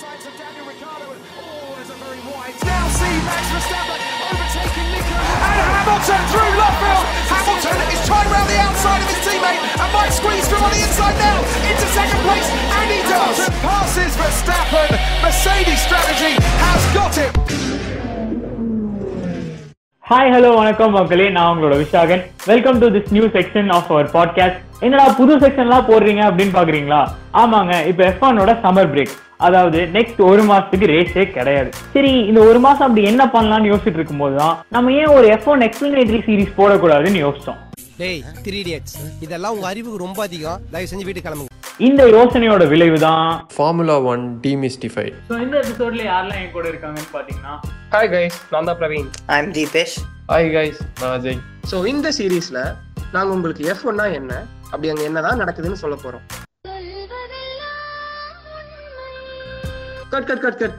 sides of Daniel Ricciardo. And, oh, there's a very wide. Now see Max Verstappen overtaking Nico. And Hamilton through Lockville. Hamilton is trying around the outside of his teammate and might squeeze through on the inside now into second place. And he does. And passes Verstappen. Mercedes strategy has got it. Hi hello வணக்கம் மக்களே நான் உங்களோட Vishakan welcome to this new section of our podcast என்னடா புது செக்ஷன்லாம் போடுறீங்க அப்படின்னு பாக்குறீங்களா ஆமாங்க இப்போ எஃப் ஒனோட சம்மர் பிரேக் அதாவது நெக்ஸ்ட் ஒரு மாசத்துக்கு ரேஸே கிடையாது. சரி இந்த ஒரு மாசம் அப்படி என்ன பண்ணலாம்னு யோசிச்சுட்டு இருக்கும்போது தான் நம்ம ஏன் ஒரு எஃப் ஒன் எக்ஸ்பிளனேட்டரி சீரிஸ் போடக்கூடாதுன்னு யோசிச்சோம். டேய் த்ரீ இடியட்ஸ் இதெல்லாம் உங்க அறிவுக்கு ரொம்ப அதிகம். தயவு செஞ்சு வீட்டுக்கு கிளம்புங்க. இந்த யோசனையோட விளைவு தான் ஃபார்முலா ஒன் டீமிஸ்டிஃபை ஸோ இந்த எபிசோட்ல யாரெல்லாம் என் கூட இருக்காங்கன்னு பாத்தீங்கன்னா ஹாய் கைஸ் நான் தான் Praveen. I'm Deepesh. Hi guys நான் அஜய். ஸோ இந்த சீரீஸ்ல நாங்க உங்களுக்கு எஃப் ஒன்னா என்ன? அப்படி அங்க என்னதான் நடக்குதுன்னு சொல்ல போறோம். கட் கட் கட் கட்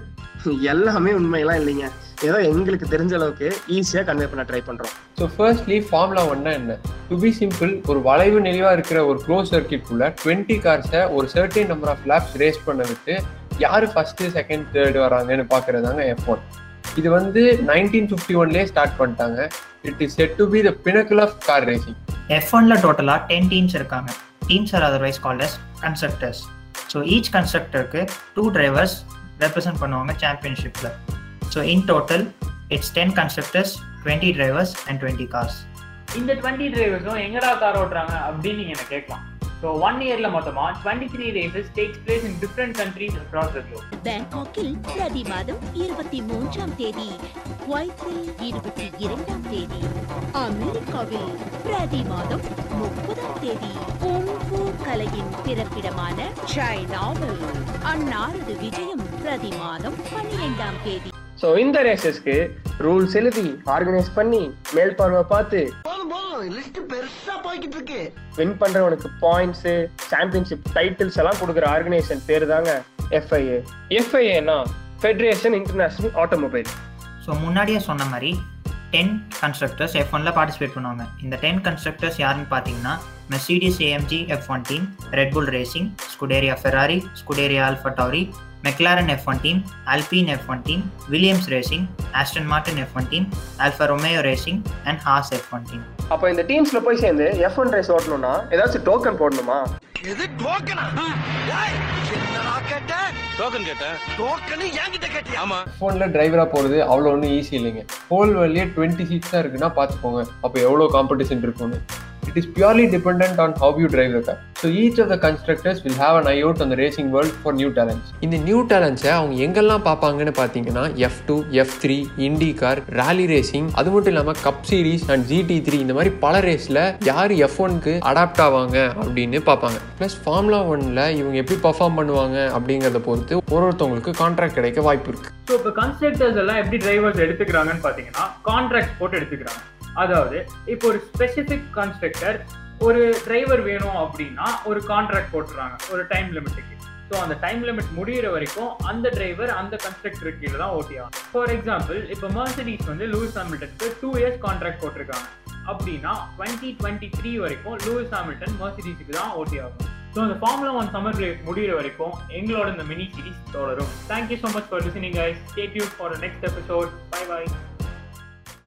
எல்லாமே உண்மையெல்லாம் இல்லைங்க. ஏதோ எங்களுக்கு தெரிஞ்ச அளவுக்கு ஈஸியா கன்வே பண்ண ட்ரை பண்றோம். ஸோ ஃபர்ஸ்ட்லி ஃபார்முலா ஒன்னா என்ன? டு பி சிம்பிள் ஒரு வளைவு நெளிவாக இருக்கிற ஒரு க்ளோஸ் சர்க்கிட்குள்ள டுவெண்ட்டி கார்ஸை ஒரு certain number of laps race பண்ண விட்டு யார் ஃபர்ஸ்ட் செகண்ட் தேர்ட் வராங்கன்னு பார்க்கறதாங்க எஃப் ஒன் இது வந்து நைன்டீன் ஃபிஃப்டி ஒன்லேயே ஸ்டார்ட் பண்ணிட்டாங்க. It is set to be the pinnacle of car racing F ஒன்ல டோட்டலாக டென் டீம்ஸ் இருக்காங்க. Teams are otherwise called as constructors so each கன்ஸ்ட்ரக்டருக்கு two drivers represent பண்ணுவாங்க சாம்பியன்ஷிப்பில் so in total it's ten constructors twenty drivers and twenty cars இந்த twenty டிரைவர்ஸும் எங்கடா car ஓட்டுறாங்க அப்படின்னு நீங்க என்ன கேட்கலாம். ஸோ ஒன் இயர்ல மொத்தமா twenty three races takes place in different countries across the globe பேங்காக்கில் பிரதி மாதம் இருபத்தி மூன்றாம் தேதி குவைத்தில் இருபத்தி இரண்டாம் தேதி அமெரிக்காவில் பிரதி மாதம் முப்பதாம் தேதி. குங்ஃபூ கலையின் பிறப்பிடமான சைனாவில் அன்னாரது விஜயம் பிரதி மாதம் பன்னிரெண்டாம் தேதி. ஸோ இந்த ரேசஸ்க்கு ரூல்ஸ் எழுதி ஆர்கனைஸ் பண்ணி மேல் பார்வை பார்த்து வின் பண்றவனுக்கு பாயிண்ட்ஸ் சாம்பியன்ஷிப் டைட்டில்ஸ் எல்லாம் கொடுக்குற ஆர்கனைசேஷன் பேர் தாங்க எஃப்ஐஏ எஃப்ஐஏனா ஃபெடரேஷன் இன்டர்நேஷனல் ஆட்டோமொபைல் ஸோ முன்னாடியே சொன்ன மாதிரி டென் கன்ஸ்ட்ரக்டர்ஸ் எஃப் ஒன்ல பார்ட்டிசிபேட் பண்ணுவாங்க. இந்த டென் கன்ஸ்ட்ரக்டர்ஸ் யாருன்னு பார்த்தீங்கன்னா Mercedes AMG F one team Red Bull racing Scuderia Ferrari Scuderia AlphaTauri McLaren F one team Alpine F one team Williams racing Aston Martin F one team Alfa Romeo racing and Haas F one team அப்போ இந்த டீம்ஸ்ல போய் சேர்ந்து F one race ஓட்டணும்னா ஏதாச்சும் token போடணுமா? ஃபோனில் டிரைவராக போகிறது அவ்வளோ ஒன்றும் ஈஸி இல்லைங்க. ஹோல் வேர்ல்ட்லேயே டுவெண்ட்டி சீட்ஸ் தான் இருக்குன்னா பார்த்துக்கோங்க அப்போ எவ்வளோ காம்படிஷன் இருக்கும்னு. It is purely depend on how you drive the car so each of the constructors will have an eye out அந்த racing world for new talents இந்த நியூ டேலண்ட்ஸை அவங்க எங்கெல்லாம் பார்ப்பாங்கன்னு பார்த்தீங்கன்னா F two F three Indy car rally racing அது மட்டும் இல்லாமல் cup series and GT three இந்த மாதிரி பல ரேஸில் யார் எஃப் ஒன்க்கு அடாப்ட் ஆவாங்க அப்படின்னு பார்ப்பாங்க. ப்ளஸ் ஃபார்முலா ஒன்ல இவங்க எப்படி பர்ஃபார்ம் பண்ணுவாங்க அப்படிங்கிறத பொறுத்து ஒரு ஒருத்தவங்களுக்கு கான்ட்ராக்ட் கிடைக்க வாய்ப்பு இருக்குது ஸோ இப்போ கன்ஸ்ட்ரக்டர்ஸ் எல்லாம் எப்படி டிரைவர்ஸ் எடுத்துக்கிறாங்கன்னு பார்த்தீங்கன்னா கான்ட்ராக்ட் போட்டு எடுத்துக்கிறாங்க. அதாவது இப்போ ஒரு ஸ்பெசிஃபிக் கன்ஸ்ட்ரக்டர் ஒரு டிரைவர் வேணும் அப்படின்னா ஒரு கான்ட்ராக்ட் போட்டுறாங்க ஒரு டைம் லிமிட்டுக்கு ஸோ அந்த டைம் லிமிட் முடியிற வரைக்கும் அந்த டிரைவர் அந்த கன்ஸ்ட்ரக்டர் கீழே தான் ஓட்டி ஆகும் ஃபார் எக்ஸாம்பிள் இப்போ மர்சடிஸ் வந்து லூயிஸ் ஹாமில்டனுக்கு டூ இயர்ஸ் கான்ட்ராக்ட் போட்டிருக்காங்க. அப்படின்னா டுவெண்ட்டி டுவெண்ட்டி த்ரீ வரைக்கும் லூயிஸ் ஹாமில்டன் மர்சடிஸுக்கு தான் ஓட்டி ஆகும் ஸோ இந்த ஃபார்முலா ஒன் சம்மர் பிரேக் முடிகிற வரைக்கும் எங்களோட இந்த மினி சீரிஸ் தொடரும். Thank you so much for listening guys stay tuned for next episode bye bye